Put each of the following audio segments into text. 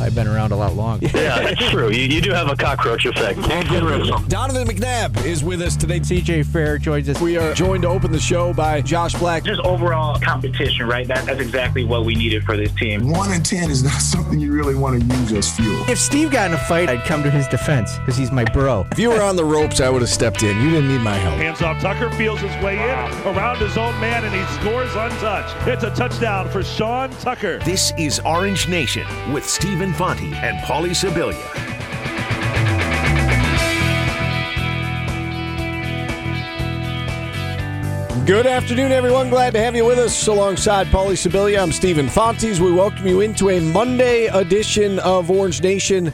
I've been around a lot longer. Yeah, that's true. You, you do have a cockroach effect. Can't get rid of them. Donovan McNabb is with us today. CJ Fair joins us. We are joined to open the show by Josh Black. Just overall competition, right? That, that's exactly what we needed for this team. One in ten is not something you really want to use as fuel. If Steve got in a fight, I'd come to his defense because he's my bro. If you were on the ropes, I would have stepped in. You didn't need my help. Hands off. Tucker feels his way in around his own man, and he scores untouched. It's a touchdown for Sean Tucker. This is Orange Nation with Steve Infanti and Paulie Sibilia. Good afternoon, everyone. Glad to have you with us alongside Paulie Sibilia. I'm Stephen Fontes. We welcome you into a Monday edition of Orange Nation.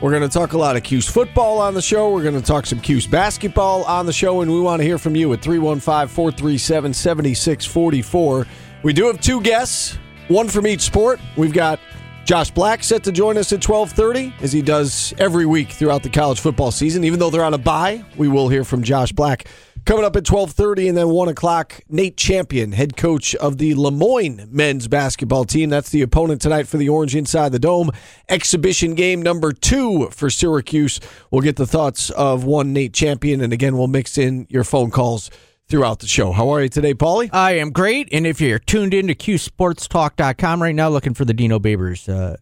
We're going to talk a lot of Cuse football on the show. We're going to talk some Cuse basketball on the show, and we want to hear from you at 315 437 7644. We do have two guests, one from each sport. We've got Josh Black set to join us at 12:30 as he does every week throughout the college football season. Even though they're on a bye, we will hear from Josh Black coming up at 12:30 and then 1 o'clock Nate Champion, head coach of the Le Moyne men's basketball team. That's the opponent tonight for the Orange Inside the Dome exhibition game number 2 for Syracuse. We'll get the thoughts of one Nate Champion and again we'll mix in your phone calls throughout the show. How are you today, Paulie? I am great, and if you're tuned in to QSportsTalk.com right now looking for the Dino Babers uh,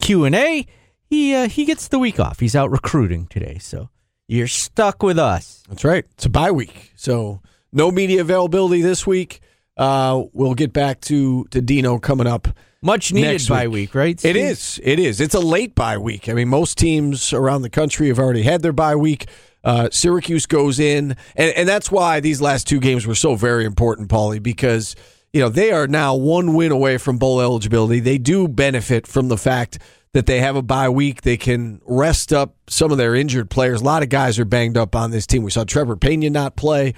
Q&A, he, uh, he gets the week off. He's out recruiting today, so you're stuck with us. That's right. It's a bye week, so no media availability this week. Uh, we'll get back to to Dino coming up. Much needed bye week. week, right? It is. It is. It's a late bye week. I mean, most teams around the country have already had their bye week. Uh, Syracuse goes in, and, and that's why these last two games were so very important, Paulie, because you know they are now one win away from bowl eligibility. They do benefit from the fact that they have a bye week. They can rest up some of their injured players. A lot of guys are banged up on this team. We saw Trebor Peña not play.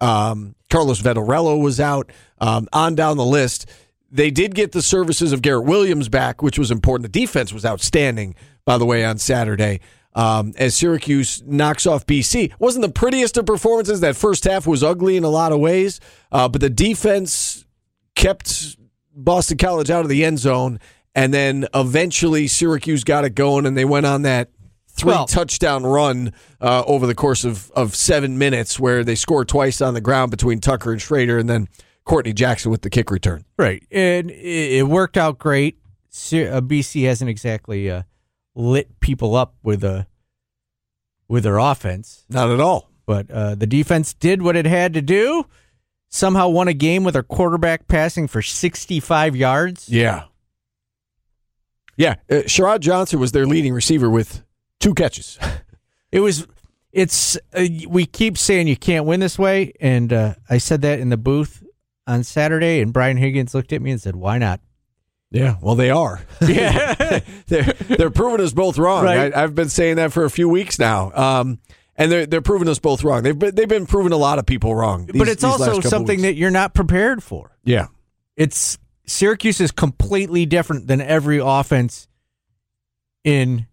Um, Carlos Vettorello was out. Um, on down the list. They did get the services of Garrett Williams back, which was important. The defense was outstanding, by the way, on Saturday. Um, as Syracuse knocks off BC, wasn't the prettiest of performances. That first half was ugly in a lot of ways, uh, but the defense kept Boston College out of the end zone, and then eventually Syracuse got it going, and they went on that three Well- touchdown run uh, over the course of, of seven minutes, where they scored twice on the ground between Tucker and Shrader, and then Courtney Jackson with the kick return. Right, and it, worked out great. Uh, BC hasn't exactly uh, lit people up with a with their offense, Not at all. but uh, the defense did what it had to do. Somehow won a game with their quarterback passing for 65 yards. Yeah. Yeah. Uh, Sherrod Johnson was their leading receiver with two catches. It was. It's. Uh, we keep saying you can't win this way, and uh, I said that in the booth on Saturday, and Brian Higgins looked at me and said, "Why not?" Yeah, well, they are. Yeah. they're they're proving us both wrong. Right. I, I've been saying that for a few weeks now, um, and they're they're proving us both wrong. They've been, they've been proving a lot of people wrong. but it's also something weeks. that you're not prepared for. yeah, It's Syracuse is completely different than every offense in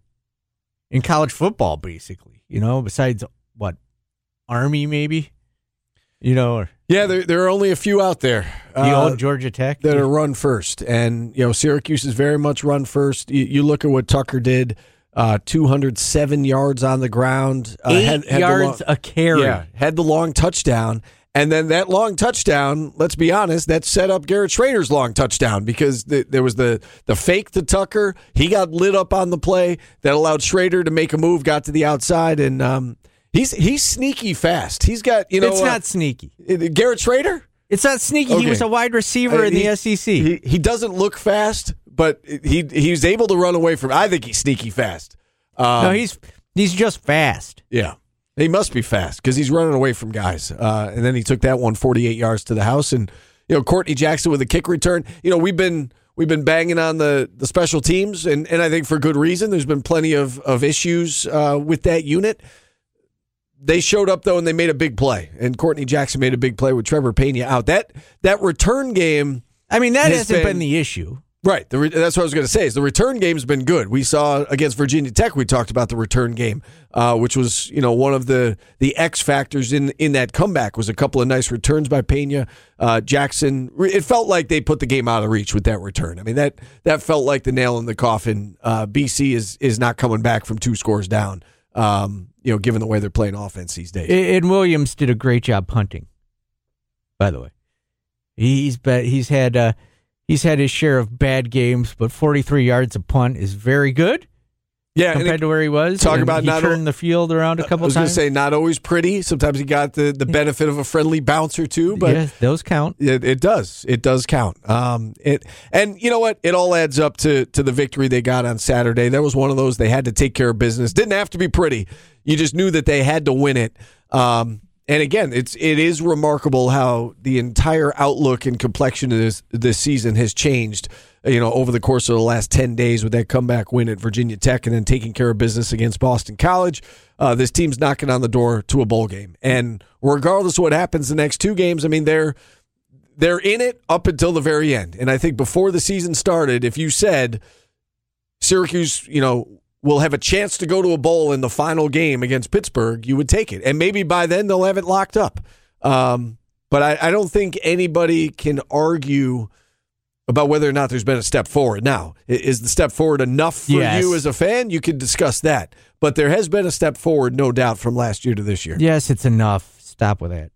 in college football, basically. You know, besides what Army, maybe. You know, or yeah. There there are only a few out there the uh, old Georgia Tech. that are run first, and you know Syracuse is very much run first. You, you look at what Tucker did. Uh, 207 yards on the ground. Uh, Eight had- had the yards long- a carry. Yeah, had the long touchdown. And then that long touchdown, let's be honest, that set up Garrett Shrader's long touchdown because the, there was the, the fake to Tucker. He got lit up on the play that allowed Shrader to make a move, got to the outside, and um, he's he's sneaky fast. He's got, you know. it's uh, not sneaky. Garrett Shrader? It's not sneaky. Okay. He was a wide receiver Uh, in he- the SEC. He, he doesn't look fast, but he he's able to run away from I think he's sneaky fast. Um, no, he's he's just fast. Yeah. He must be fast because he's running away from guys. Uh, and then he took that one 48 yards to the house. And, you know, Courtney Jackson with a kick return. You know, we've been we've been banging on the, the special teams, and, and I think for good reason. There's been plenty of, of issues uh, with that unit. They showed up though, and they made a big play. And Courtney Jackson made a big play with Trebor Peña out. That that return game, I mean, that Has hasn't been- been the issue. Right. The re- that's what I was going to say. Is the return game's been good. We saw against Virginia Tech. We talked about the return game, uh, which was you know one of the the X factors in in that comeback was a couple of nice returns by Pena uh, Jackson. It felt like they put the game out of reach with that return. I mean that that felt like the nail in the coffin. Uh, BC is is not coming back from two scores down. Um, you know, given the way they're playing offense these days. And Williams did a great job punting. By the way, he's bet he's had. Uh, He's had his share of bad games, but 43 yards a punt is very good. Yeah, compared it, to where he was. Talk about he not turned the field around a couple times. I was going to say not always pretty. Sometimes he got the, the benefit of a friendly bounce or two, but yeah, those count. It, it does. It does count. Um, it and you know what? It all adds up to to the victory they got on Saturday. That was one of those they had to take care of business. Didn't have to be pretty. You just knew that they had to win it. Um, and again, it's it is remarkable how the entire outlook and complexion of this this season has changed. You know, over the course of the last ten days with that comeback win at Virginia Tech, and then taking care of business against Boston College, uh, this team's knocking on the door to a bowl game. And regardless of what happens the next two games, I mean they're they're in it up until the very end. And I think before the season started, if you said Syracuse, you know, will have a chance to go to a bowl in the final game against Pittsburgh, you would take it. And maybe by then they'll have it locked up. Um, but I, I, don't think anybody can argue about whether or not there's been a step forward. Now, is the step forward enough for yes. you as a fan? You can discuss that. But there has been a step forward, no doubt, from last year to this year. Yes, it's enough. Stop with that.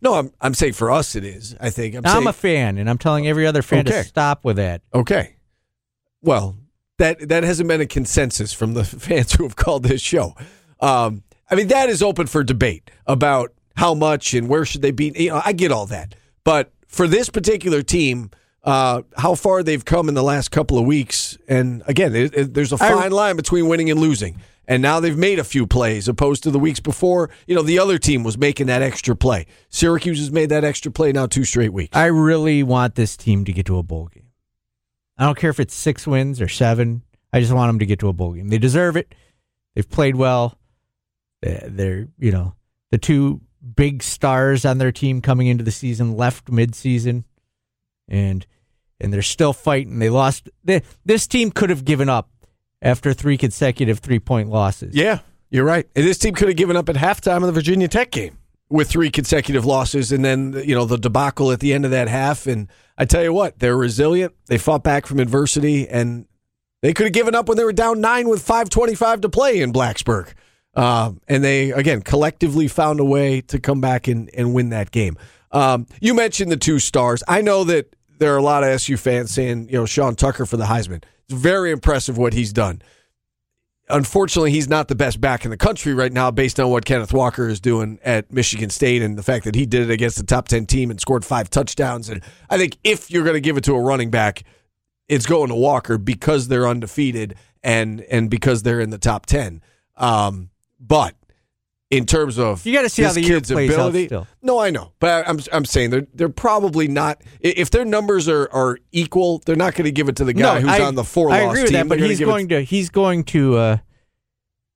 No, I'm I'm saying for us it is. I think I'm, I'm saying, a fan, and I'm telling every other fan Okay. to stop with that. Okay. Well, that that hasn't been a consensus from the fans who have called this show. Um, I mean, that is open for debate about how much and where should they be. You know, I get all that, but for this particular team, uh, how far they've come in the last couple of weeks, and again, it, it, there's a fine line between winning and losing. And now they've made a few plays, opposed to the weeks before. You know, the other team was making that extra play. Syracuse has made that extra play now two straight weeks. I really want this team to get to a bowl game. I don't care if it's six wins or seven. I just want them to get to a bowl game. They deserve it. They've played well. They're, you know, the two big stars on their team coming into the season left midseason, and and they're still fighting. They lost. They, this team could have given up after three consecutive three point losses. Yeah, you're right. This team could have given up at halftime of the Virginia Tech game with three consecutive losses, and then you know the debacle at the end of that half. And I tell you what, they're resilient. They fought back from adversity, and they could have given up when they were down nine with five twenty-five to play in Blacksburg. Um, and they again collectively found a way to come back and, and win that game. Um, you mentioned the two stars. I know that there are a lot of SU fans saying, you know, Sean Tucker for the Heisman. It's very impressive what he's done unfortunately, he's not the best back in the country right now, based on what Kenneth Walker is doing at Michigan State and the fact that he did it against the top 10 team and scored five touchdowns. And I think if you're going to give it to a running back, it's going to Walker because they're undefeated and and because they're in the top 10. Um, but in terms of You gotta see how the kid's ability, still. no, I know, but I'm I'm saying they're they're probably not. If their numbers are, are equal, they're not going to give it to the guy who's I- on the four I loss agree with team. that, but he's going to he's going to uh,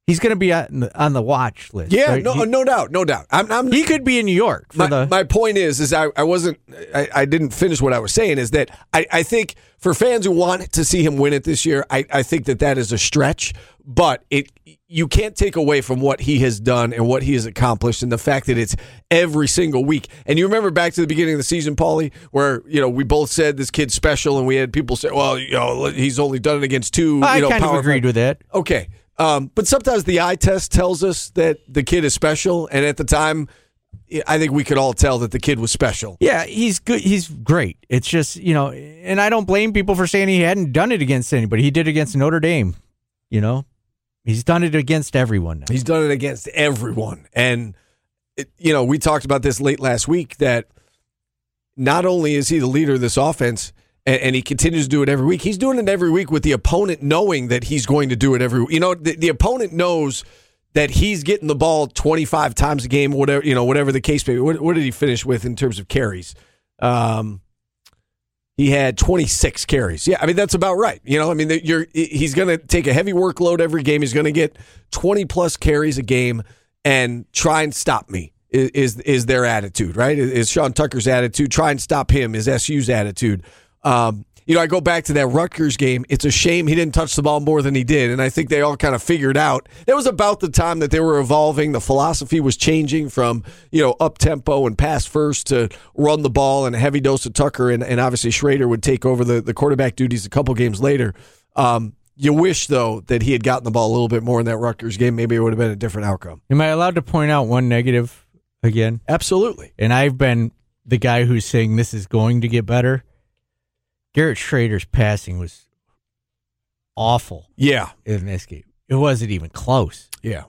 he's going to be on the, on the watch list. Yeah, right? no, He- no doubt, no doubt. I'm, I'm he could be in New York for my, the. my point is, is I, I wasn't, I, I didn't finish what I was saying. Is that I, I think for fans who want to see him win it this year, I, I think that that is a stretch. But it, you can't take away from what he has done and what he has accomplished, and the fact that it's every single week. And you remember back to the beginning of the season, Paulie, where you know we both said this kid's special, and we had people say, "Well, you know, he's only done it against two. I you know, kind of agreed with that. Okay. Um, but sometimes the eye test tells us that the kid is special. And at the time, I think we could all tell that the kid was special. Yeah, he's good. He's great. It's just you know, and I don't blame people for saying he hadn't done it against anybody. He did against Notre Dame. You know, he's done it against everyone. Now. He's done it against everyone. And, it, you know, we talked about this late last week that not only is he the leader of this offense, and, and he continues to do it every week, he's doing it every week with the opponent knowing that he's going to do it every week. You know, the, the opponent knows that he's getting the ball 25 times a game, whatever, you know, whatever the case may be. What, what did he finish with in terms of carries? Um, he had 26 carries. Yeah, I mean that's about right. You know, I mean you're he's going to take a heavy workload every game. He's going to get 20 plus carries a game and try and stop me. Is is, is their attitude right? Is Sean Tucker's attitude? Try and stop him. Is SU's attitude? Um, you know, I go back to that Rutgers game. It's a shame he didn't touch the ball more than he did, and I think they all kind of figured out. It was about the time that they were evolving. The philosophy was changing from you know up tempo and pass first to run the ball and a heavy dose of Tucker, and, and obviously Shrader would take over the, the quarterback duties a couple games later. Um, you wish though that he had gotten the ball a little bit more in that Rutgers game. Maybe it would have been a different outcome. Am I allowed to point out one negative again? Absolutely. And I've been the guy who's saying this is going to get better. Garrett Shrader's passing was awful Yeah. in this game. It wasn't even close. Yeah.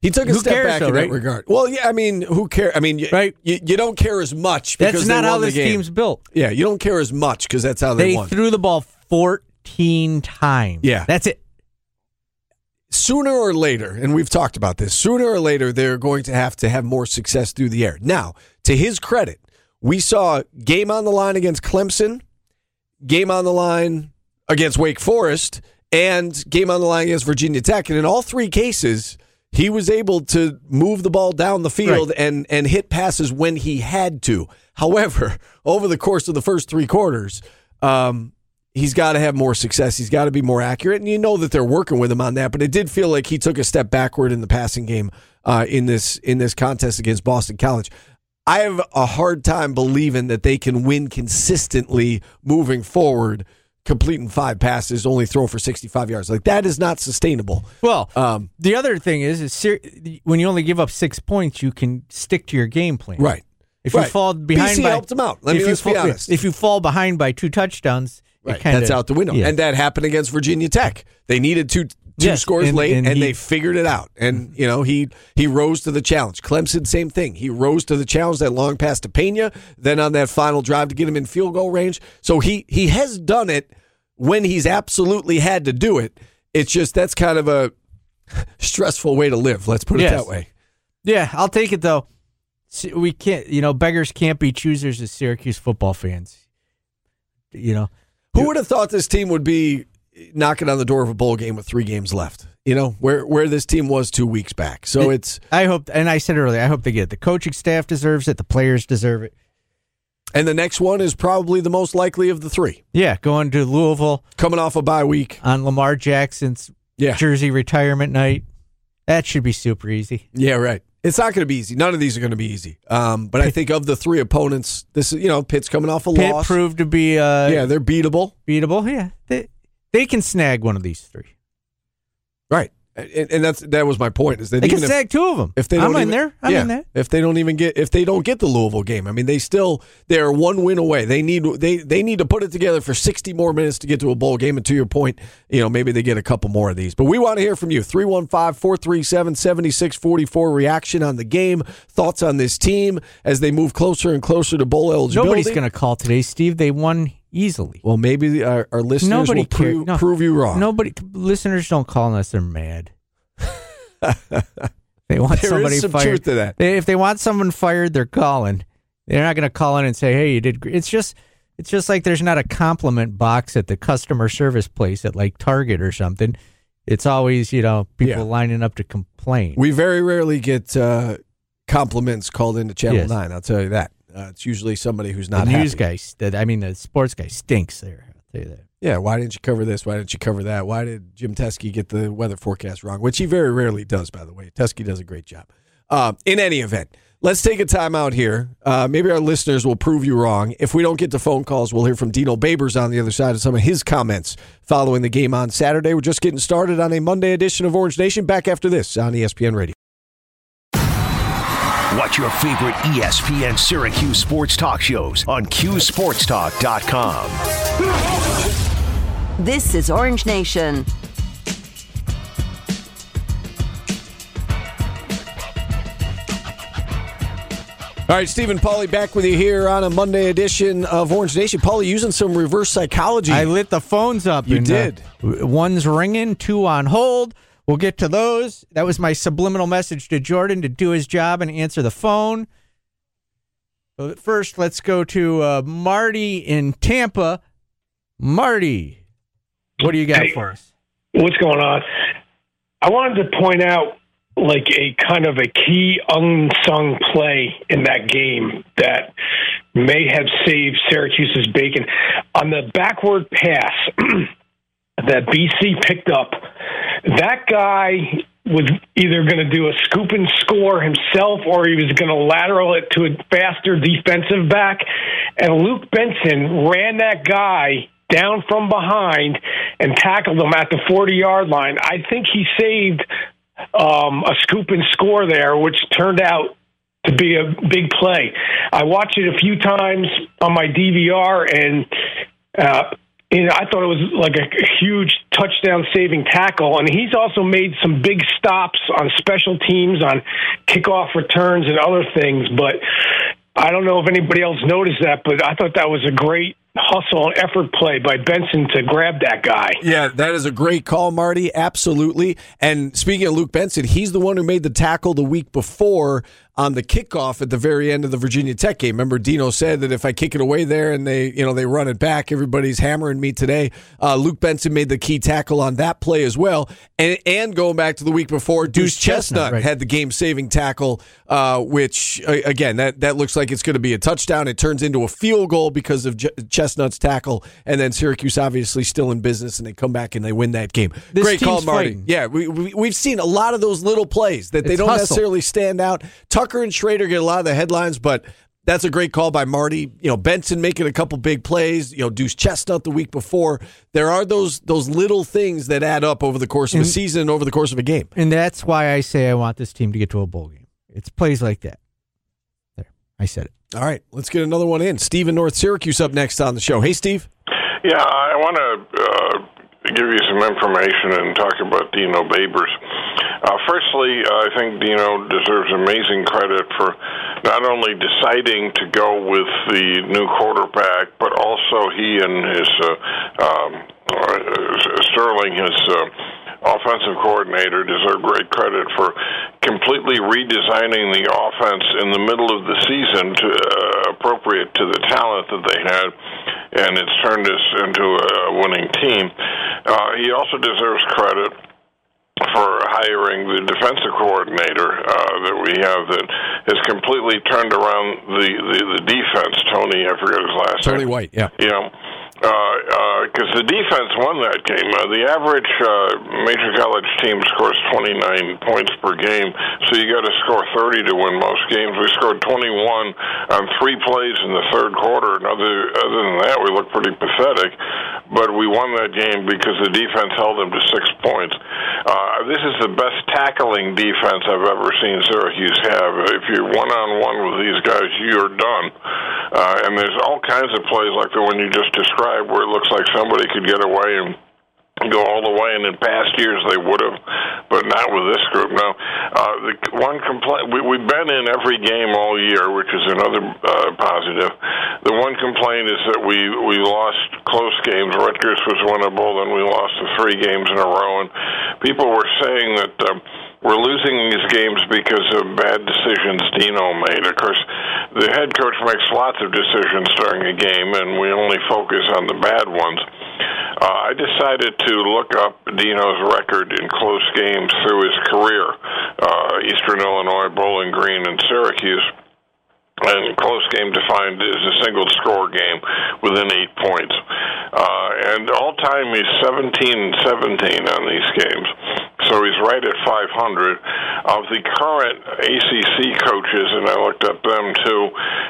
He took a Who step cares, back though, in right? that regard. Well, yeah, I mean, who cares? I mean, you, Right. you, you don't care as much because That's not how the this game. team's built. Yeah, you don't care as much because that's how they, They won. threw the ball 14 times. Yeah. That's it. sooner or later, and we've talked about this, sooner or later, they're going to have to have more success through the air. Now, to his credit, we saw game on the line against Clemson, game on the line against Wake Forest, and game on the line against Virginia Tech. And in all three cases, he was able to move the ball down the field and, and hit passes when he had to. However, over the course of the first three quarters, um, he's got to have more success. He's got to be more accurate, and you know that they're working with him on that. But it did feel like he took a step backward in the passing game uh, in this in this contest against Boston College. I have a hard time believing that they can win consistently moving forward, completing five passes, only throw for sixty five yards. Like that is not sustainable. Well, Um, the other thing is, is ser- when you only give up six points, you can stick to your game plan. Right. If you fall behind BC by, helped him out. Let if me- let's be honest. If you fall behind by two touchdowns, Right. it kinda, That's out the window. Yeah. And that happened against Virginia Tech. They needed two two Yes, scores and- late and and, he- they figured it out. And mm-hmm. you know, he he rose to the challenge. Clemson same thing. He rose to the challenge that long pass to Pena, then on that final drive to get him in field goal range. So he he has done it when he's absolutely had to do it. It's just that's kind of a stressful way to live, let's put it Yes. that way. Yeah, I'll take it though. We can't, you know, beggars can't be choosers as Syracuse football fans. You know, Who would have thought this team would be knocking on the door of a bowl game with 3 games left? You know, where where this team was 2 weeks back. So It- it's I hope, and I said earlier, I hope they get it. The coaching staff deserves it. The players deserve it. And the next one is probably the most likely of the three. Yeah, going to Louisville Coming off a bye week. on Lamar Jackson's Yeah. jersey retirement night. That should be super easy. Yeah, right. It's not going to be easy. None of these are going to be easy. Um, but I think of the three opponents, this is, you know, Pitt's coming off a Pitt loss. proved to be uh, yeah, they're beatable. beatable. Yeah, they, they can snag one of these three. Right. And, and that's that was my point is that They can even if, snag two of them. if they don't I'm in there. I'm yeah, in there. If they don't even get if they don't get the Louisville game, I mean they still they're one win away. They need they they need to put it together for 60 more minutes to get to a bowl game and to your point, you know, maybe they get a couple more of these. But we want to hear from you. 315-437-7644 reaction on the game, thoughts on this team as they move closer and closer to bowl eligibility. Nobody's going to call today, Steve. They won easily. Well, maybe our, our listeners Nobody will cares. prove, No. prove you wrong. Nobody listeners don't call unless they're mad. they want There is somebody some fired. truth to that. They- if they want someone fired, they're calling. They're not going to call in and say, "Hey, you did." Great. It's just, it's just like there's not a compliment box at the customer service place at like Target or something. It's always, you know, people Yeah. lining up to complain. We very rarely get uh, compliments called into Channel Yes. 9, I'll tell you that. Uh, it's usually somebody who's the not news happy. guy, that I mean, the sports guy stinks there. I'll tell you that. Yeah, why didn't you cover this? Why didn't you cover that? Why did Jim Teske get the weather forecast wrong? Which he very rarely does, by the way. Teske does a great job. Uh, in any event, let's take a time out here. Uh, maybe our listeners will prove you wrong. If we don't get to phone calls, we'll hear from Dino Babers on the other side of some of his comments following the game on Saturday. We're just getting started on a Monday edition of Orange Nation. Back after this on ESPN Radio. Watch your favorite ESPN Syracuse sports talk shows on QSportsTalk.com. This is Orange Nation. All right, Stephen Paulie back with you here on a Monday edition of Orange Nation. Paulie using some reverse psychology. I lit the phones up. You and, did. Uh, one's ringing, two on hold. We'll get to those. That was my subliminal message to Jordan to do his job and answer the phone. But first, let's go to uh, Marty in Tampa. Marty, what do you got Hey. for us? what's going on. I wanted to point out like a kind of a key unsung play in that game that may have saved Syracuse's bacon on the backward pass that BC picked up. That guy was either going to do a scoop and score himself or he was going to lateral it to a faster defensive back. And Luke Benson ran that guy down from behind and tackled him at the 40 yard line. I think he saved um, a scoop and score there, which turned out to be a big play. I watched it a few times on my DVR, and uh, you know, I thought it was like a, huge touchdown saving tackle. And he's also made some big stops on special teams, on kickoff returns, and other things. But I don't know if anybody else noticed that, but I thought that was a great hustle and effort play by Benson to grab that guy. Yeah, that is a great call, Marty. Absolutely. And speaking of Luke Benson, he's the one who made the tackle the week before on the kickoff at the very end of the Virginia Tech game. Remember, Dino said that if I kick it away there and they, you know, they run it back, everybody's hammering me today. Uh, Luke Benson made the key tackle on that play as well. And, and going back to the week before, Deuce, Deuce Chestnut, Chestnut right. had the game-saving tackle, uh, which again, that that looks like it's going to be a touchdown. It turns into a field goal because of J- Chestnut's tackle, and then Syracuse obviously still in business, and they come back and they win that game. This Great call, Marty. Fighting. Yeah, we, we have seen a lot of those little plays that they it's don't hustle. necessarily stand out. Tucker and Shrader get a lot of the headlines, but that's a great call by Marty. You know, Benson making a couple big plays. You know, Deuce Chestnut the week before. There are those those little things that add up over the course of and, a season, over the course of a game, and that's why I say I want this team to get to a bowl game. It's plays like that. There, I said it. All right, let's get another one in. Steve in North Syracuse up next on the show. Hey, Steve. Yeah, I want to uh, give you some information and talk about Dino Babers. Uh, firstly, I think Dino deserves amazing credit for not only deciding to go with the new quarterback, but also he and his uh, um, uh, Sterling, his uh, offensive coordinator, deserve great credit for completely redesigning the offense in the middle of the season to uh, appropriate to the talent that they had, and it's turned us into a winning team. Uh, he also deserves credit for hiring the defensive coordinator uh, that we have that has completely turned around the, the, the defense. Tony, I forget his last Tony name. White, yeah. You know, because uh, uh, the defense won that game. Uh, the average uh, major college team scores 29 points per game, so you got to score 30 to win most games. We scored 21 on three plays in the third quarter, and other other than that, we looked pretty pathetic. But we won that game because the defense held them to six points. Uh, this is the best tackling defense I've ever seen Syracuse have. If you're one on one with these guys, you're done. And there's all kinds of plays like the one you just described where it looks like somebody could get away and go all the way, and in past years they would have, but not with this group. Now, uh, the one complaint we, we've been in every game all year, which is another uh, positive. The one complaint is that we we lost close games. Rutgers was winnable, then we lost the three games in a row, and people were saying that. Uh, we're losing these games because of bad decisions Dino made. Of course, the head coach makes lots of decisions during a game, and we only focus on the bad ones. Uh, I decided to look up Dino's record in close games through his career uh, Eastern Illinois, Bowling Green, and Syracuse. And close game defined is a single score game within eight points. Uh, and all time he's 17 and 17 on these games. So he's right at 500. Of the current ACC coaches, and I looked up them too,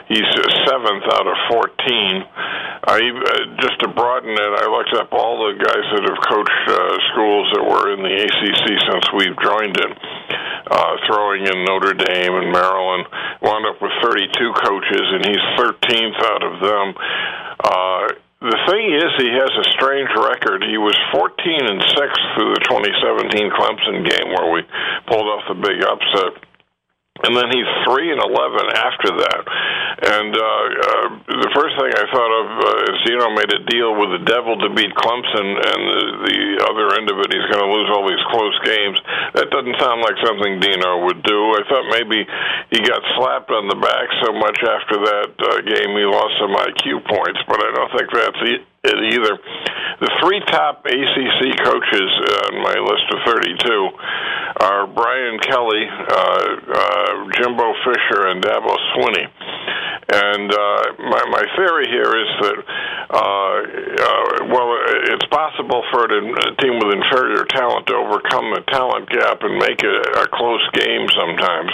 he's seventh out of 14. I, uh, just to broaden it, I looked up all the guys that have coached uh, schools that were in the ACC since we've joined it, uh, throwing in Notre Dame and Maryland. Wound up with 32 coaches, and he's 13th out of them. Uh, the thing is, he has a strange record. He was 14 and six through the 2017 Clemson game where we pulled off the big upset. And then he's three and eleven after that. And uh, uh, the first thing I thought of uh, is, you know, made a deal with the devil to beat Clemson, and the, the other end of it, he's going to lose all these close games. That doesn't sound like something Dino would do. I thought maybe he got slapped on the back so much after that uh, game he lost some IQ points, but I don't think that's it it either. The three top ACC coaches on my list of 32 are Brian Kelly, uh, uh, Jimbo Fisher, and Dabo Swinney. And uh, my, my theory here is that, well, it's possible for a team with inferior talent to overcome the talent gap and make it a close game sometimes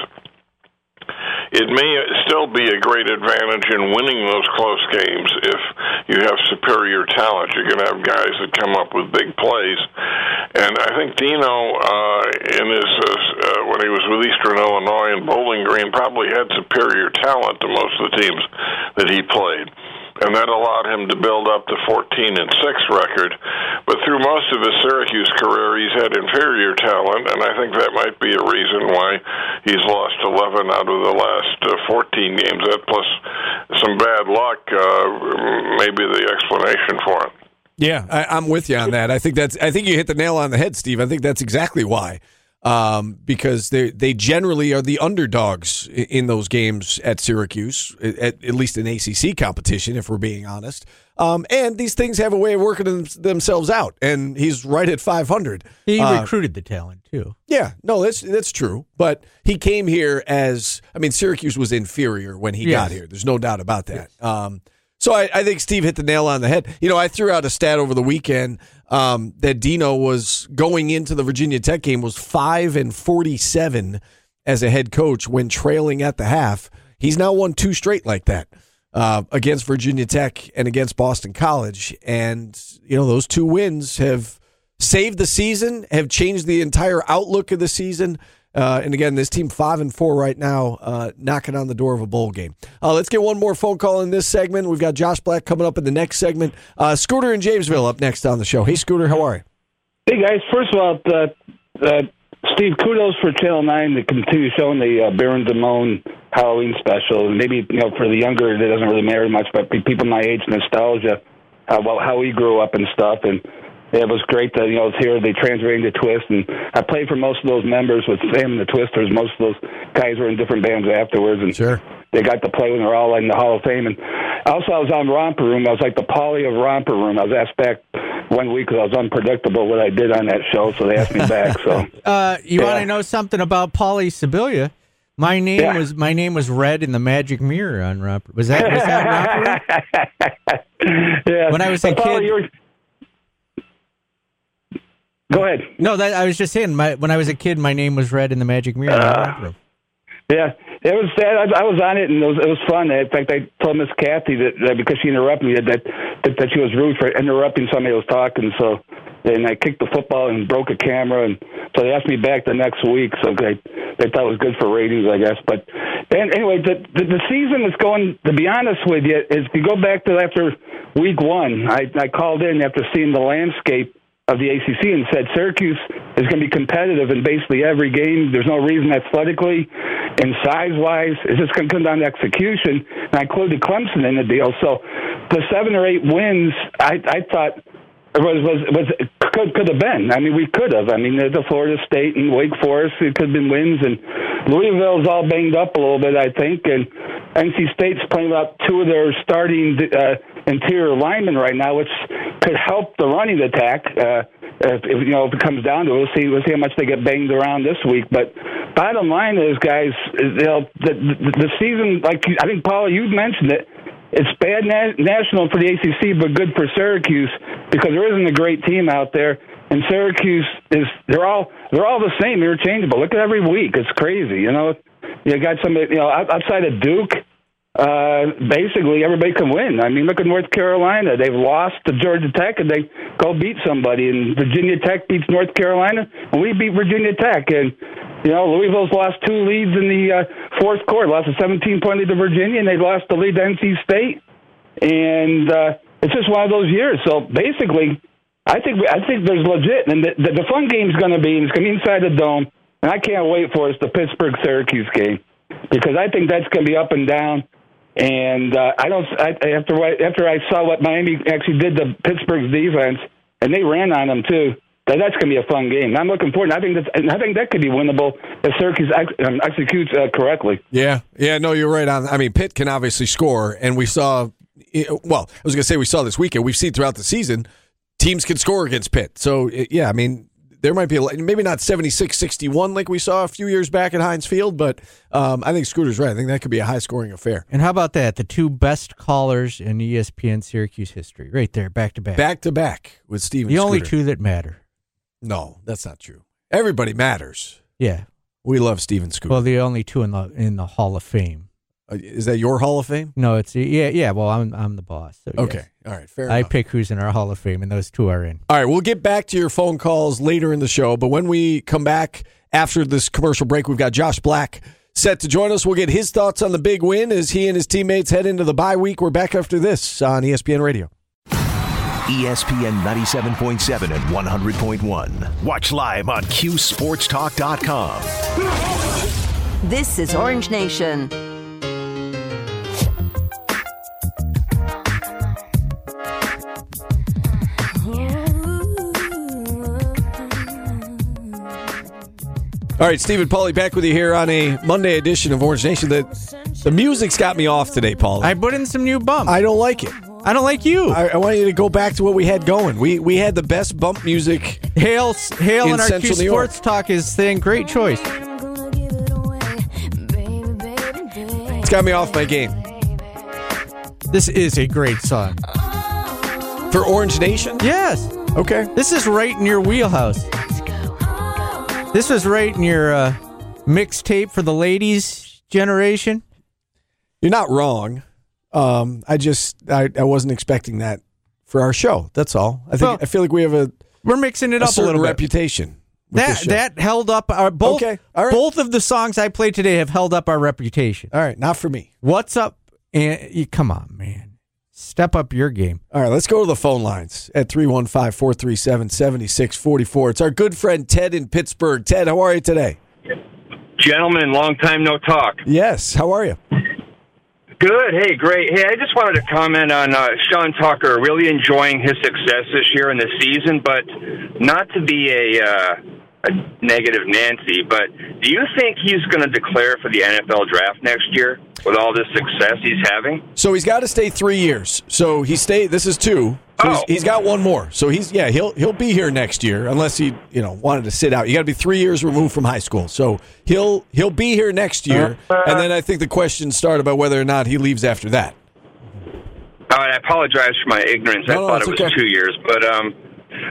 it may still be a great advantage in winning those close games if you have superior talent. You're going to have guys that come up with big plays, and I think Dino, uh, in his uh, uh, when he was with Eastern Illinois and Bowling Green, probably had superior talent to most of the teams that he played and that allowed him to build up the 14 and 6 record. But through most of his Syracuse career, he's had inferior talent, and I think that might be a reason why he's lost 11 out of the last uh, 14 games. That plus some bad luck uh, may be the explanation for it. Yeah, I, I'm with you on that. I think that's. I think you hit the nail on the head, Steve. I think that's exactly why um, because they they generally are the underdogs in those games at Syracuse, at, at least in ACC competition, if we're being honest. Um, and these things have a way of working them, themselves out, and he's right at 500. He uh, recruited the talent too. Yeah, no, that's that's true. But he came here as I mean, Syracuse was inferior when he yes. got here. There's no doubt about that. Yes. Um, so I, I, think Steve hit the nail on the head. You know, I threw out a stat over the weekend um, that Dino was going into the Virginia Tech game was five and forty-seven as a head coach when trailing at the half. He's now won two straight like that uh, against Virginia Tech and against Boston College, and you know those two wins have saved the season, have changed the entire outlook of the season. Uh, and again, this team five and four right now, uh, knocking on the door of a bowl game. Uh, let's get one more phone call in this segment. We've got Josh Black coming up in the next segment. Uh, Scooter in Jamesville up next on the show. Hey, Scooter, how are you? Hey guys, first of all, uh, uh, Steve, kudos for Channel Nine to continue showing the Baron Daemon Halloween special. Maybe you know for the younger, it doesn't really matter much, but people my age, nostalgia about how we grew up and stuff. And it was great that you know I was here. They transferred to Twist, and I played for most of those members with Sam and the Twisters. Most of those guys were in different bands afterwards, and sure. they got to play when they're all in the Hall of Fame. And also, I was on Romper Room. I was like the Paulie of Romper Room. I was asked back one week because I was unpredictable what I did on that show, so they asked me back. So, uh, you yeah. want to know something about Paulie Sibilia? My name yeah. was my name was read in the Magic Mirror on Romper. Was that was that Romper? yeah. When I was a kid. Go ahead. No, that I was just saying. My when I was a kid, my name was read in the Magic Mirror. Uh, yeah, it was sad. I, I was on it, and it was, it was fun. In fact, I told Miss Kathy that, that because she interrupted me, that, that that she was rude for interrupting somebody who was talking. So, and I kicked the football and broke a camera, and so they asked me back the next week. So they they thought it was good for ratings, I guess. But and anyway, the, the the season is going. To be honest with you, is if you go back to after week one, I I called in after seeing the landscape of the ACC and said Syracuse is going to be competitive in basically every game. There's no reason athletically and size wise. It's just going to come down to execution. And I included Clemson in the deal. So the seven or eight wins, I, I thought was was was could could have been. I mean, we could have. I mean, the Florida State and Wake Forest it could have been wins, and Louisville's all banged up a little bit, I think, and NC State's playing about two of their starting uh, interior linemen right now, which could help the running attack. Uh, if, if you know if it comes down to it, we'll see we'll see how much they get banged around this week. But bottom line is, guys, you know, the, the, the season, like I think Paul, you mentioned it it's bad na- national for the ACC, but good for Syracuse because there isn't a great team out there. And Syracuse is they're all they're all the same, interchangeable. Look at every week; it's crazy. You know, you got somebody you know outside of Duke. Uh, basically, everybody can win. I mean, look at North Carolina; they've lost to Georgia Tech, and they go beat somebody. And Virginia Tech beats North Carolina, and we beat Virginia Tech. And you know, Louisville's lost two leads in the uh, fourth quarter. Lost a 17 point lead to Virginia, and they lost the lead to NC State. And uh, it's just one of those years. So basically, I think I think there's legit, and the, the, the fun game's going to be, and it's going to be inside the dome. And I can't wait for. It's the Pittsburgh Syracuse game because I think that's going to be up and down. And uh, I don't I, after after I saw what Miami actually did to Pittsburgh's defense, and they ran on them too that's going to be a fun game. I'm looking forward. I think that's, I think that could be winnable if Syracuse ex, um, executes uh, correctly. Yeah, yeah, no, you're right on. I mean, Pitt can obviously score, and we saw well, I was going to say we saw this weekend. We've seen throughout the season teams can score against Pitt. So yeah, I mean there might be a, maybe not 76-61 like we saw a few years back at Heinz Field, but um, I think Scooter's right. I think that could be a high scoring affair. And how about that? The two best callers in ESPN Syracuse history, right there, back to back. Back to back with Steven. the only two that matter. No, that's not true. Everybody matters. Yeah. We love Steven Scooter. Well, the only two in the in the Hall of Fame. Uh, is that your Hall of Fame? No, it's yeah, yeah. Well, I'm I'm the boss. So yes. Okay, all right, fair enough. I enough. pick who's in our Hall of Fame, and those two are in. All right, we'll get back to your phone calls later in the show, but when we come back after this commercial break, we've got Josh Black set to join us. We'll get his thoughts on the big win as he and his teammates head into the bye week. We're back after this on ESPN Radio. ESPN 97.7 and 100.1. Watch live on QSportsTalk.com. This is Orange Nation. All right, Stephen Paulie back with you here on a Monday edition of Orange Nation. The, the music's got me off today, Paulie. I put in some new bump. I don't like it. I don't like you. I, I want you to go back to what we had going. We we had the best bump music. Hale, Hale, In and our Central Q New York. Sports Talk is saying great choice. It's got me off my game. This is a great song. For Orange Nation? Yes. Okay. This is right in your wheelhouse. This was right in your uh, mixtape for the ladies generation. You're not wrong. Um, I just I, I wasn't expecting that for our show. That's all. I think Well, I feel like we have a, We're mixing it a up a little bit. reputation. That that held up our both. Okay, all right. Both of the songs I played today have held up our reputation. all right, not for me. What's up? And you, come on, man, step up your game. All right, let's go to the phone lines at 315-437-7644. It's our good friend Ted in Pittsburgh. Ted, how are you today? Gentlemen, long time no talk. Yes, how are you? Good. Hey, great. Hey, I just wanted to comment on uh, Sean Tucker. Really enjoying his success this year in the season, but not to be a, uh, a negative Nancy. But do you think he's going to declare for the NFL draft next year with all this success he's having? So he's got to stay three years. So he stay. This is two. So he's, Oh. he's got one more. So he's yeah he'll he'll be here next year unless he you know wanted to sit out. You got to be three years removed from high school. So he'll he'll be here next year. And then I think the questions start about whether or not he leaves after that. All right, I apologize for my ignorance. I No, no, thought it was okay. two years, but um,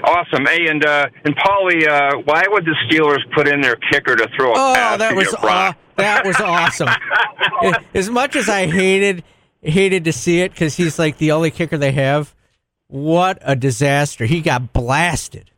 awesome. Hey, and uh, and Paulie, uh, why would the Steelers put in their kicker to throw a Oh, pass that was aw- that was awesome. as much as I hated hated to see it because he's like the only kicker they have. What a disaster! He got blasted.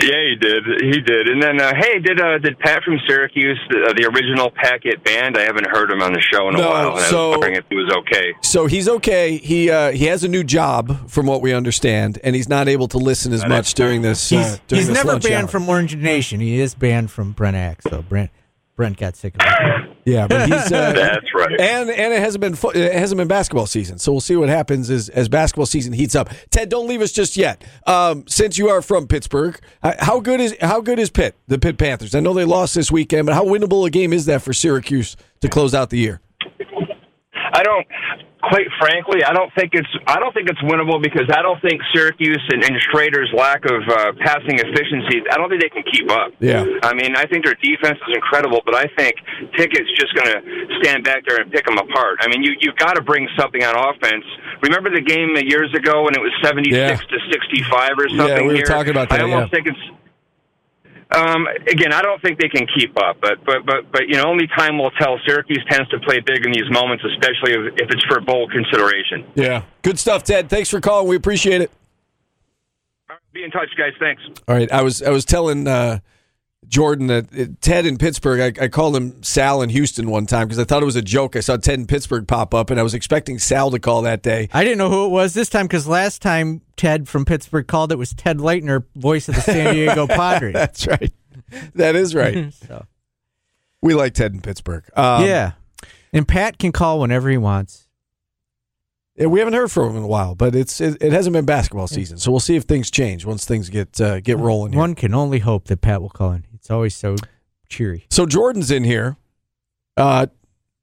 Yeah, he did. He did. And then, uh, hey, did uh, did Pat from Syracuse, the, uh, the original Packet Band? I haven't heard him on the show in a No, while. And I so- was wondering if he was okay. So he's okay. He uh, he has a new job from what we understand, and he's not able to listen as much during this. He's uh, during he's this never lunch banned hour. from Orange Nation. He is banned from Brent Axe. So Brent Brent got sick of it. Yeah, but he's uh, That's right. And and it hasn't been fo- it hasn't been basketball season, so we'll see what happens as as basketball season heats up. Ted, don't leave us just yet. Um, since you are from Pittsburgh, uh, how good is how good is Pitt, the Pitt Panthers? I know they lost this weekend, but how winnable a game is that for Syracuse to close out the year? I don't. Quite frankly, I don't think it's. I don't think it's winnable because I don't think Syracuse and, and Shrader's lack of uh, passing efficiency. I don't think they can keep up. Yeah. I mean, I think their defense is incredible, but I think Pickett's just going to stand back there and pick them apart. I mean, you you've got to bring something on offense. Remember the game years ago when it was seventy six Yeah. to sixty five or something? Yeah, we were here? talking about that, I almost yeah. think it's. Um, again, I don't think they can keep up, but but but but you know, only time will tell. Syracuse tends to play big in these moments, especially if, if it's for bowl consideration. Yeah, good stuff, Ted. Thanks for calling. We appreciate it. Be in touch, guys. Thanks. All right, I was I was telling uh, Jordan uh, Ted in Pittsburgh. I, I called him Sal in Houston one time because I thought it was a joke. I saw Ted in Pittsburgh pop up, and I was expecting Sal to call that day. I didn't know who it was this time because last time Ted from Pittsburgh called, it was Ted Leitner, voice of the San Diego Padres. That's right. That is right. so, we like Ted in Pittsburgh. Um, yeah, and Pat can call whenever he wants. yeah, we haven't heard from him in a while, but it's it, it hasn't been basketball season, so we'll see if things change once things get uh, get rolling. Here. One can only hope that Pat will call in. It's always so cheery. So Jordan's in here. Uh,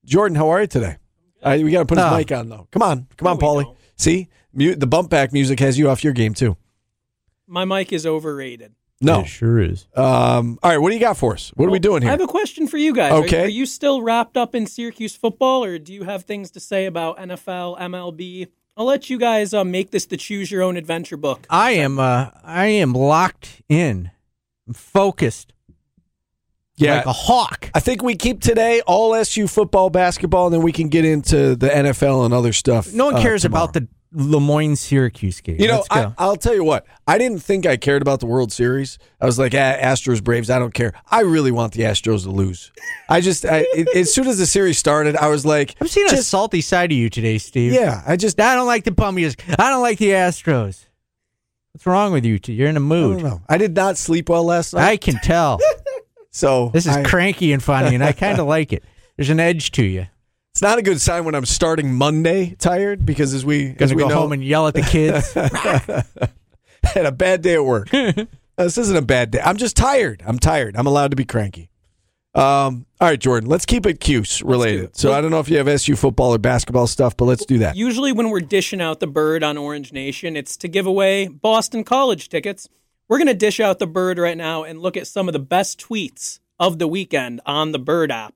Jordan, how are you today? All right, we got to put his No. mic on though. Come on, come on, Paulie. See, Mu- the bump back music has you off your game too. My mic is overrated. No, It sure is. Um, all right, what do you got for us? What are we doing here? I have a question for you guys. Are- Okay. Are, you still wrapped up in Syracuse football, or do you have things to say about NFL, MLB? I'll let you guys uh, make this the choose your own adventure book. I am. Uh, I am locked in, I'm focused. Yeah. like a hawk. I think we keep today all SU football, basketball, and then we can get into the NFL and other stuff. No one uh, cares tomorrow. about the Le Moyne Syracuse game. You know, I, I'll tell you what. I didn't think I cared about the World Series. I was like, ah, Astros, Braves. I don't care. I really want the Astros to lose. I just, I, it, as soon as the series started, I was like, I'm seeing a salty side of you today, Steve. yeah. I just, I don't like the bum music. I don't like the Astros. What's wrong with you? Two? You're in a mood. don't know. I did not sleep well last night. I can tell. so This is I- cranky and funny, and I kind of like it. There's an edge to you. It's not a good sign when I'm starting Monday tired because as we as Gonna we go know, home and yell at the kids. had a bad day at work. this isn't a bad day. I'm just tired. I'm tired. I'm allowed to be cranky. Um, all right, Jordan. Let's keep it Cuse related. So I don't know if you have SU football or basketball stuff, but let's do that. Usually, when we're dishing out the bird on Orange Nation, it's to give away Boston College tickets. We're going to dish out the bird right now and look at some of the best tweets of the weekend on the Bird app.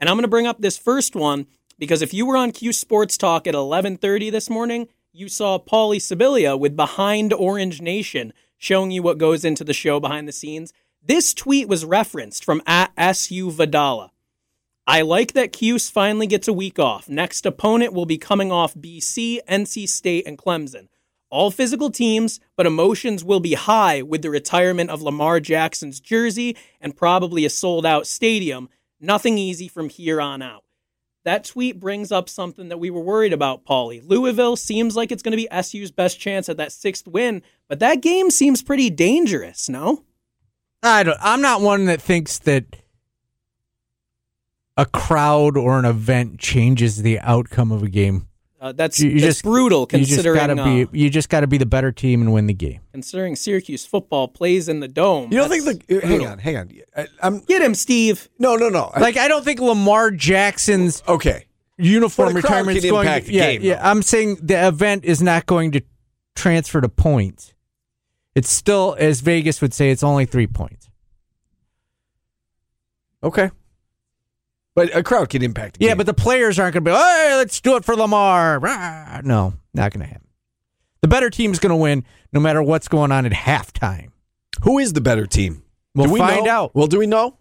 And I'm going to bring up this first one because if you were on Q Sports Talk at 11:30 this morning, you saw Paulie Sibilia with Behind Orange Nation showing you what goes into the show behind the scenes. This tweet was referenced from at SU Vidala. I like that Cuse finally gets a week off. Next opponent will be coming off BC, NC State, and Clemson. All physical teams, but emotions will be high with the retirement of Lamar Jackson's jersey and probably a sold out stadium. Nothing easy from here on out. That tweet brings up something that we were worried about, Paulie. Louisville seems like it's going to be SU's best chance at that sixth win, but that game seems pretty dangerous, no? I don't. I'm not one that thinks that a crowd or an event changes the outcome of a game. Uh, that's, You- you that's just- brutal You just considering gotta uh, be. You just got to be the better team and win the game. considering Syracuse football plays in the dome. You don't think That's the? Hang on, hang on. I, I'm Get him, Steve. no, no, no. I- Like I don't think Lamar Jackson's okay. uniform But a crowd retirement is going. impact To, the yeah, game, yeah. though. I'm saying the event is not going to transfer to points. It's still, as Vegas would say, it's only three points. Okay. But a crowd can impact. Yeah, game. but the players aren't going to be. Hey, let's do it for Lamar. Rah. No, not going to happen. The better team's going to win, no matter what's going on at halftime. who is the better team? We'll do we find know? out. Well, do we know?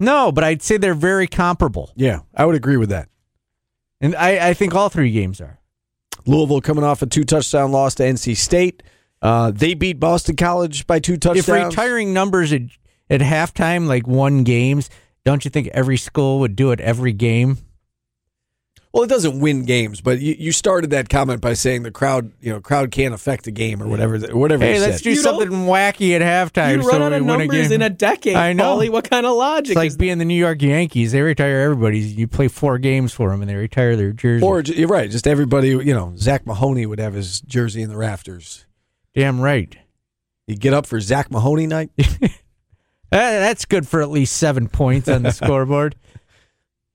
No, but I'd say they're very comparable, Yeah, I would agree with that. and I, I think all three games are. Louisville coming off a two touchdown loss to NC State. Uh, they beat Boston College by two touchdowns. If retiring numbers at, at halftime like won games, don't you think every school would do it every game? well, it doesn't win games, but you, you started that comment by saying the crowd, you know, crowd can't affect the game or whatever. Whatever. Hey, you let's said. do You something wacky at halftime. You'd so run out we of win a numbers game. in a decade. I know. Paulie. What kind of logic It's like is being the New York Yankees. They retire everybody. You play four games for them, and they retire their jersey. Or you're right. Just everybody, you know, Zach Mahoney would have his jersey in the rafters. Damn right. You get up for Zach Mahoney night. That- that's good for at least seven points on the scoreboard.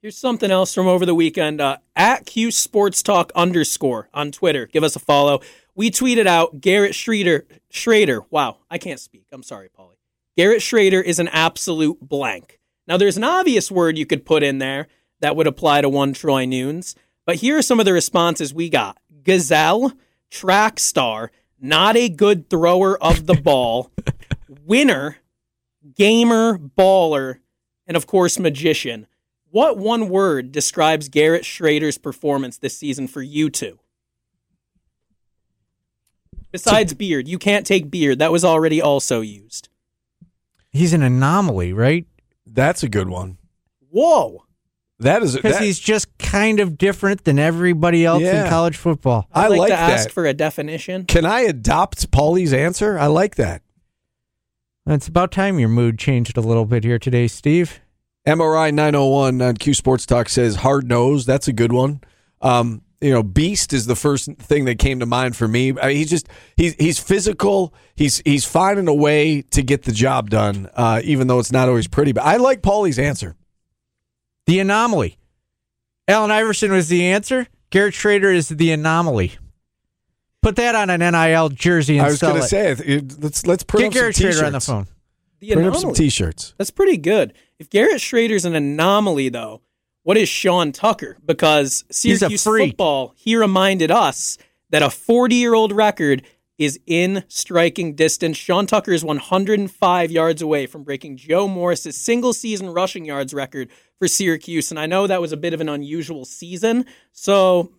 Here's something else from over the weekend. Uh, at Q Sports Talk underscore on Twitter. Give us a follow. We tweeted out Garrett Shrader. Shrader. Wow, I can't speak. I'm sorry, Paulie. Garrett Shrader is an absolute blank. Now, there's an obvious word you could put in there that would apply to one Troy Nunes, but here are some of the responses we got Gazelle, track star, not a good thrower of the ball, winner, gamer, baller, and of course, magician. What one word describes Garrett Shrader's performance this season for you two? Besides beard, you can't take beard. That was already also used. He's an anomaly, right? That's a good one. Whoa. That is Because he's just kind of different than everybody else Yeah. in college football. I I'd like, like to ask that. for a definition. Can I adopt Paulie's answer? I like that. It's about time your mood changed a little bit here today, Steve. MRI 901 on Q Sports Talk says hard nose. That's a good one. Um, you know, beast is the first thing that came to mind for me. I mean, he's just he's he's physical. He's he's finding a way to get the job done, uh, even though it's not always pretty. But I like Paulie's answer. The anomaly. Allen Iverson was the answer. Garrett Shrader is the anomaly. Put that on an NIL jersey and I was sell going to it. say, it- it- let's let's print Get up Garrett some Shrader on the t-shirts. phone. The Print up some anomaly. t-shirts. That's pretty good. If Garrett Shrader's an anomaly, though, what is Sean Tucker? Because He's a Syracuse freak. football, he reminded us that a 40 year old record is in striking distance. Sean Tucker is 105 yards away from breaking Joe Morris's single season rushing yards record for Syracuse. And I know that was a bit of an unusual season, so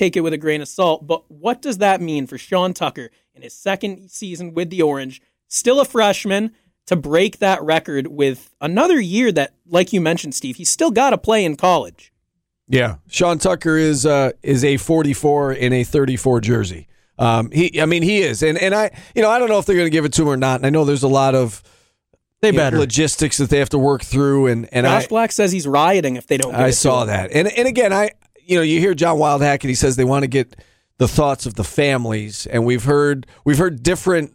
take it with a grain of salt. But what does that mean for Sean Tucker in his second season with the Orange? Still a freshman to break that record with another year that, like you mentioned, Steve, he's still got to play in college. Yeah, Sean Tucker is uh, is a 44 in a 34 jersey. Um, he, I mean, he is, and and I, you know, I don't know if they're going to give it to him or not. And I know there's a lot of They you know, better. logistics that they have to work through, and and Josh I, Black says he's rioting if they don't. Give I it to saw him. that, and and again, I, you know, you hear John Wildhack, and he says they want to get the thoughts of the families, and we've heard we've heard different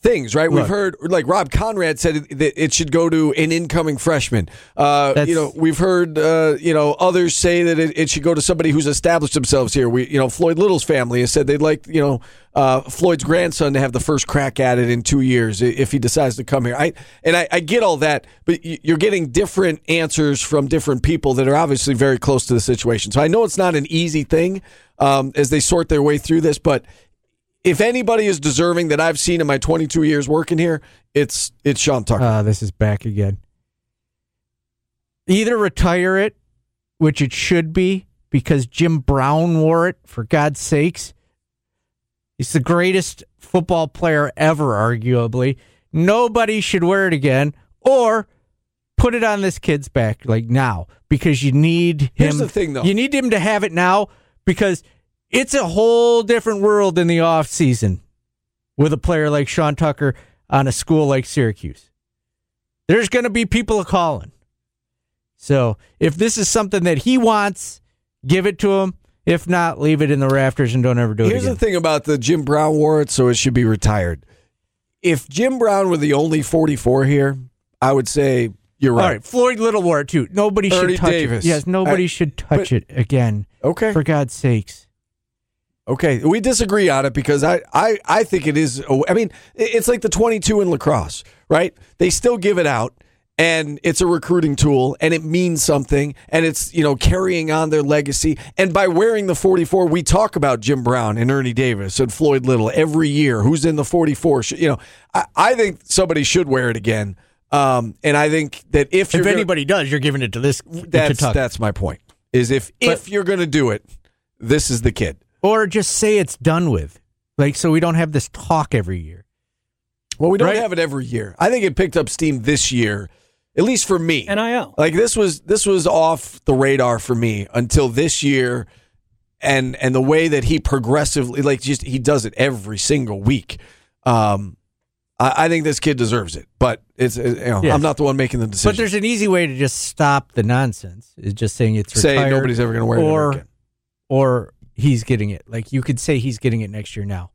things, right? We've heard like Rob Conrad said that it should go to an incoming freshman. Uh, you know, we've heard uh, you know others say that it, it should go to somebody who's established themselves here. We, you know, Floyd Little's family has said they'd like you know uh, Floyd's grandson to have the first crack at it in two years if he decides to come here. I and I, I get all that, but you're getting different answers from different people that are obviously very close to the situation. So I know it's not an easy thing um, as they sort their way through this, but if anybody is deserving that I've seen in my 22 years working here, it's it's Sean Tucker. Ah, this is back again. Either retire it, which it should be, because Jim Brown wore it, for God's sakes. He's the greatest football player ever, arguably. Nobody should wear it again, or put it on this kid's back, like now, because you need him. Here's the thing, though. You need him to have it now because it's a whole different world in the off season with a player like Sean Tucker on a school like Syracuse. There's going to be people calling. So if this is something that he wants, give it to him. If not, leave it in the rafters and don't ever do it. Again. Here's the thing about the Jim Brown wore it, so it should be retired. If Jim Brown were the only 44 here, I would say you're right. All right. right, Floyd Little wore it too. Nobody Ernie should touch Davis. it. Yes, nobody I- should touch but- it again. Okay. For God's sakes. Okay, we disagree on it because I, I, I think it is. I mean, it's like the 22 in lacrosse, right? They still give it out, and it's a recruiting tool, and it means something, and it's you know carrying on their legacy. And by wearing the 44, we talk about Jim Brown and Ernie Davis and Floyd Little every year. Who's in the 44? You know, I, I think somebody should wear it again. Um, and I think that if you're If gonna- anybody does, you're giving it to this. that's that's my point. Is if if you're going to do it, this is the kid. Or just say it's done with, like so we don't have this talk every year. Well, we don't Right? have it every year. I think it picked up steam this year, at least for me. NIL. Like this was this was off the radar for me until this year, and and the way that he progressively like just he does it every single week. Um, I, I think this kid deserves it, but it's you know Yes. I'm not the one making the decision. But there's an easy way to just stop the nonsense. Is just saying it's retired, Say nobody's ever gonna wear it ever or, again. Or he's getting it. Like you could say he's getting it next year now,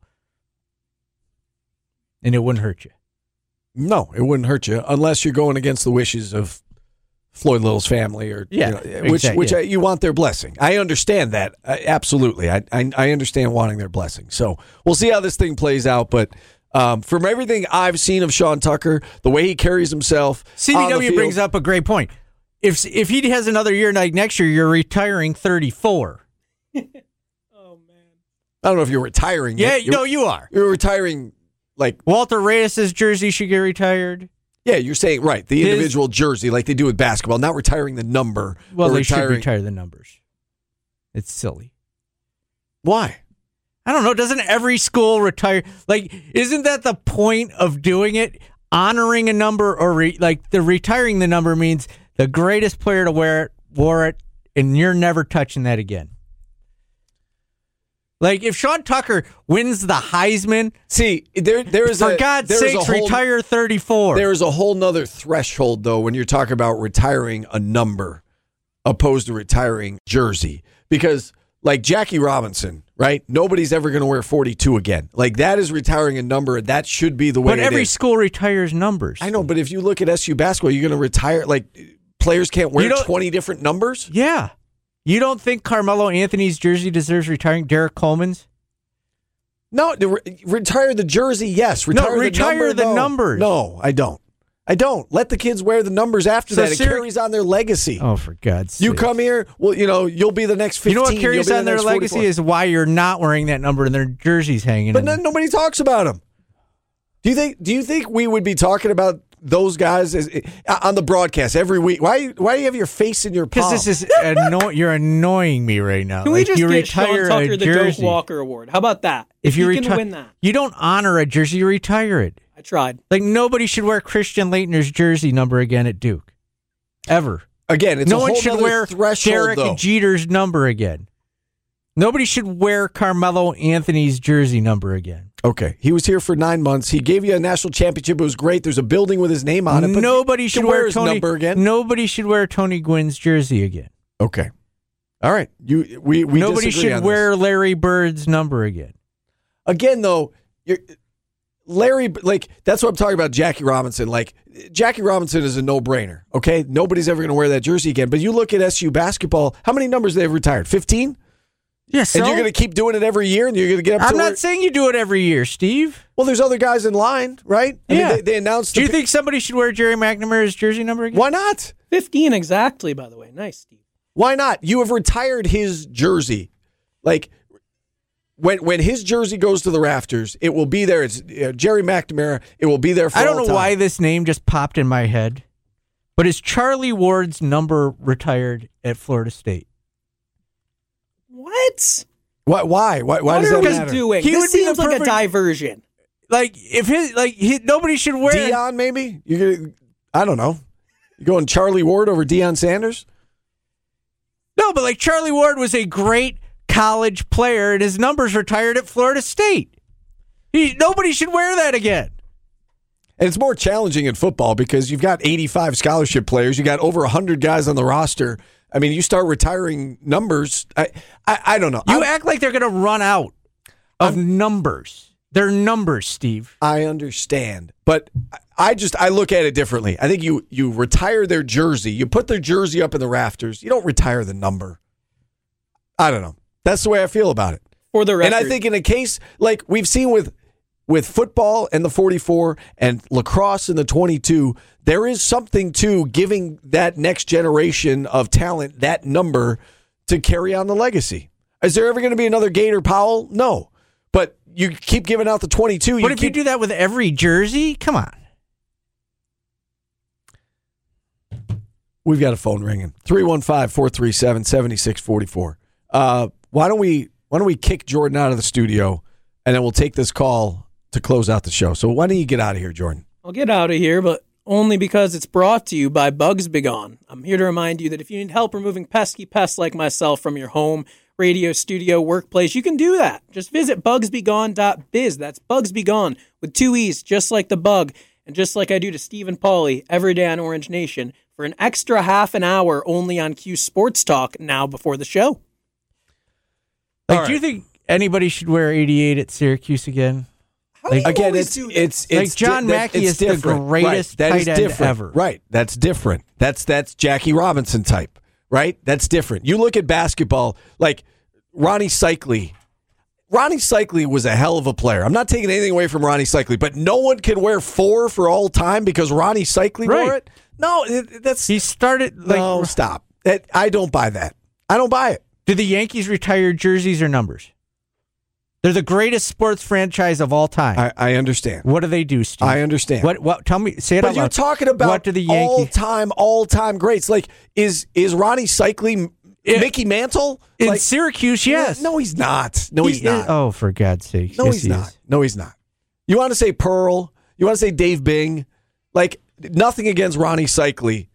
and it wouldn't hurt you. no, it wouldn't hurt you unless you're going against the wishes of Floyd Little's family or you Yeah, know, which exact- which yeah. I, you want their blessing. I understand that uh, absolutely. I, I I understand wanting their blessing. So we'll see how this thing plays out. But um, from everything I've seen of Sean Tucker, the way he carries himself, on the CBW field- brings up a great point. If if he has another year like next year, you're retiring 34. I don't know if you're retiring. Yeah, yet. You're- no, you are. You're retiring like Walter Reyes's jersey should get retired. yeah. You're saying right the His- individual jersey like they do with basketball, not retiring the number. Well, they should retire the numbers. It's silly. Why? I don't know. Doesn't every school retire? Like, isn't that the point of doing it? Honoring a number or re, like the retiring the number means the greatest player to wear it wore it, and you're never touching that again. Like if Sean Tucker wins the Heisman, See, there there is for a, God's sakes, a whole, retire 34. There is a whole nother threshold, though, when you're talking about retiring a number opposed to retiring jersey. Because, like Jackie Robinson, right? Nobody's ever going to wear 42 again. Like, that is retiring a number. and That should be the way but every is. school retires numbers. I know, but if you look at SU basketball, you're going to retire, like, players can't wear You don't- 20 different numbers? Yeah. You don't think Carmelo Anthony's jersey deserves retiring? Derrick Coleman's? No, re- retire the jersey. Yes, No, retire, retire the, the no. numbers. No, I don't. I don't. Let the kids wear the numbers after So that. It Syrac- carries on their legacy. Oh, for God's sake! you come here, well, you know, you'll be the next 15. You know what carries be the on their legacy 44. is why you're not wearing that number and their jerseys hanging. But then nobody talks about them. Do you think? Do you think we would be talking about those guys as, uh, on the broadcast every week? Why? Why do you have your face in your palm? Because this is anno- you're annoying me right now. Can we just you get retire Sean Tucker a the Doak. Walker Award? How about that? If you he retire, can win that, you don't honor a jersey. You retire it. I tried. Like nobody should wear Christian Laettner's jersey number again at Duke, ever. Again, it's no a one should wear threshold, Derek though. Jeter's number again. Nobody should wear Carmelo Anthony's jersey number again. Okay, he was here for nine months. He gave you a national championship. It was great. There's a building with his name on it. But Nobody should can wear his Tony number again. Nobody should wear Tony Gwynn's jersey again. Okay, all right. You we we Nobody should wear Larry Bird's number again. again though. You're, Larry, like that's what I'm talking about. Jackie Robinson, like Jackie Robinson is a no brainer. Okay, nobody's ever going to wear that jersey again. But you look at SU basketball. How many numbers they've retired? Fifteen. Yes, and you're going to keep doing it every year, and you're going to get up. I'm not where- saying you do it every year, Steve. Well, there's other guys in line, right? I Yeah. mean, they, they announced. Do you the- think somebody should wear Gerry McNamara's jersey number again? Why not? Fifteen exactly. By the way, nice, Steve. Why not? You have retired his jersey. Like when when his jersey goes to the rafters, it will be there. It's uh, Gerry McNamara. It will be there. For I don't all know time. why this name just popped in my head, but is Charlie Ward's number retired at Florida State? What? Why? Why? Why, why what does that we matter? doing? He this would be the seems like a diversion. Like if his like he, nobody should wear. Deion, maybe you're. I don't know. You going Charlie Ward over Deion Sanders? No, but like Charlie Ward was a great college player, and his numbers retired at Florida State. He, nobody should wear that again. And it's more challenging in football because you've got 85 scholarship players. You got over 100 guys on the roster. I mean, you start retiring numbers. I, I, I don't know. You I'm- act like they're going to run out of numbers. They're numbers, Steve. I understand, but I- I just I look at it differently. I think you you retire their jersey, you put their jersey up in the rafters. You don't retire the number. I don't know. That's the way I feel about it. For the record, And I think in a case like we've seen with with football and the 44 and lacrosse and the 22, there is something to giving that next generation of talent that number to carry on the legacy. Is there ever going to be another Gator Powell? No. But you keep giving out the 22. But if you do that with every jersey, come on. We've got a phone ringing. 315-437-7644. Uh, why don't we why don't we kick Jordan out of the studio and then we'll take this call to close out the show. So why don't you get out of here, Jordan? I'll get out of here, but only because it's brought to you by Bugs Begone. I'm here to remind you that if you need help removing pesky pests like myself from your home, radio, studio, workplace, you can do that. Just visit bugsbegone.biz. That's Bugs Begone with two E's, just like the bug. And just like I do to Stephen Paulie every day on Orange Nation, for an extra half an hour only on Q Sports Talk now before the show. Like, do you think anybody should wear 88 at Syracuse again? Like, Again, it's it's Like John di- Mackey it's is the greatest right. That is tight end different. ever. Right. That's different. That's that's Jackie Robinson type. Right. That's different. You look at basketball like Rony Seikaly. Rony Seikaly was a hell of a player. I'm not taking anything away from Rony Seikaly, but no one can wear four for all time because Rony Seikaly wore it. No, it, that's He started like. no. Stop. That, I don't buy that. I don't buy it. Do the Yankees retire jerseys or numbers? They're the greatest sports franchise of all time. I, I understand. what do they do, Steve? I understand. What? What? Tell me. Say it But you're loud. talking about what do the all time, all time greats. Like is is Rony Seikaly It- Mickey Mantle? in like, Syracuse? Yes. No, he's not. No, he's He not. is- oh, for God's sake! no, Yes, he's he not. is. No, he's not. You want to say Pearl? You want to say Dave Bing? Like nothing against Rony Seikaly.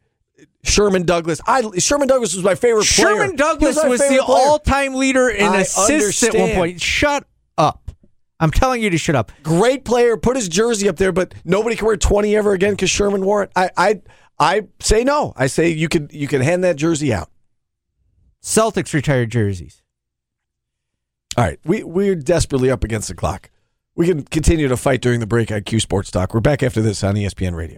Sherman Douglas. I Sherman Douglas was my favorite player. Sherman Douglas my was, the player. all-time leader in assists at one point. Shut up! I'm telling you to shut up. great player. Put his jersey up there, but nobody can wear twenty ever again because Sherman wore it. I, I I say no. I say you could you can hand that jersey out. Celtics retired jerseys. All right, we we're desperately up against the clock. We can continue to fight during the break on Q Sports Talk. We're back after this on ESPN Radio.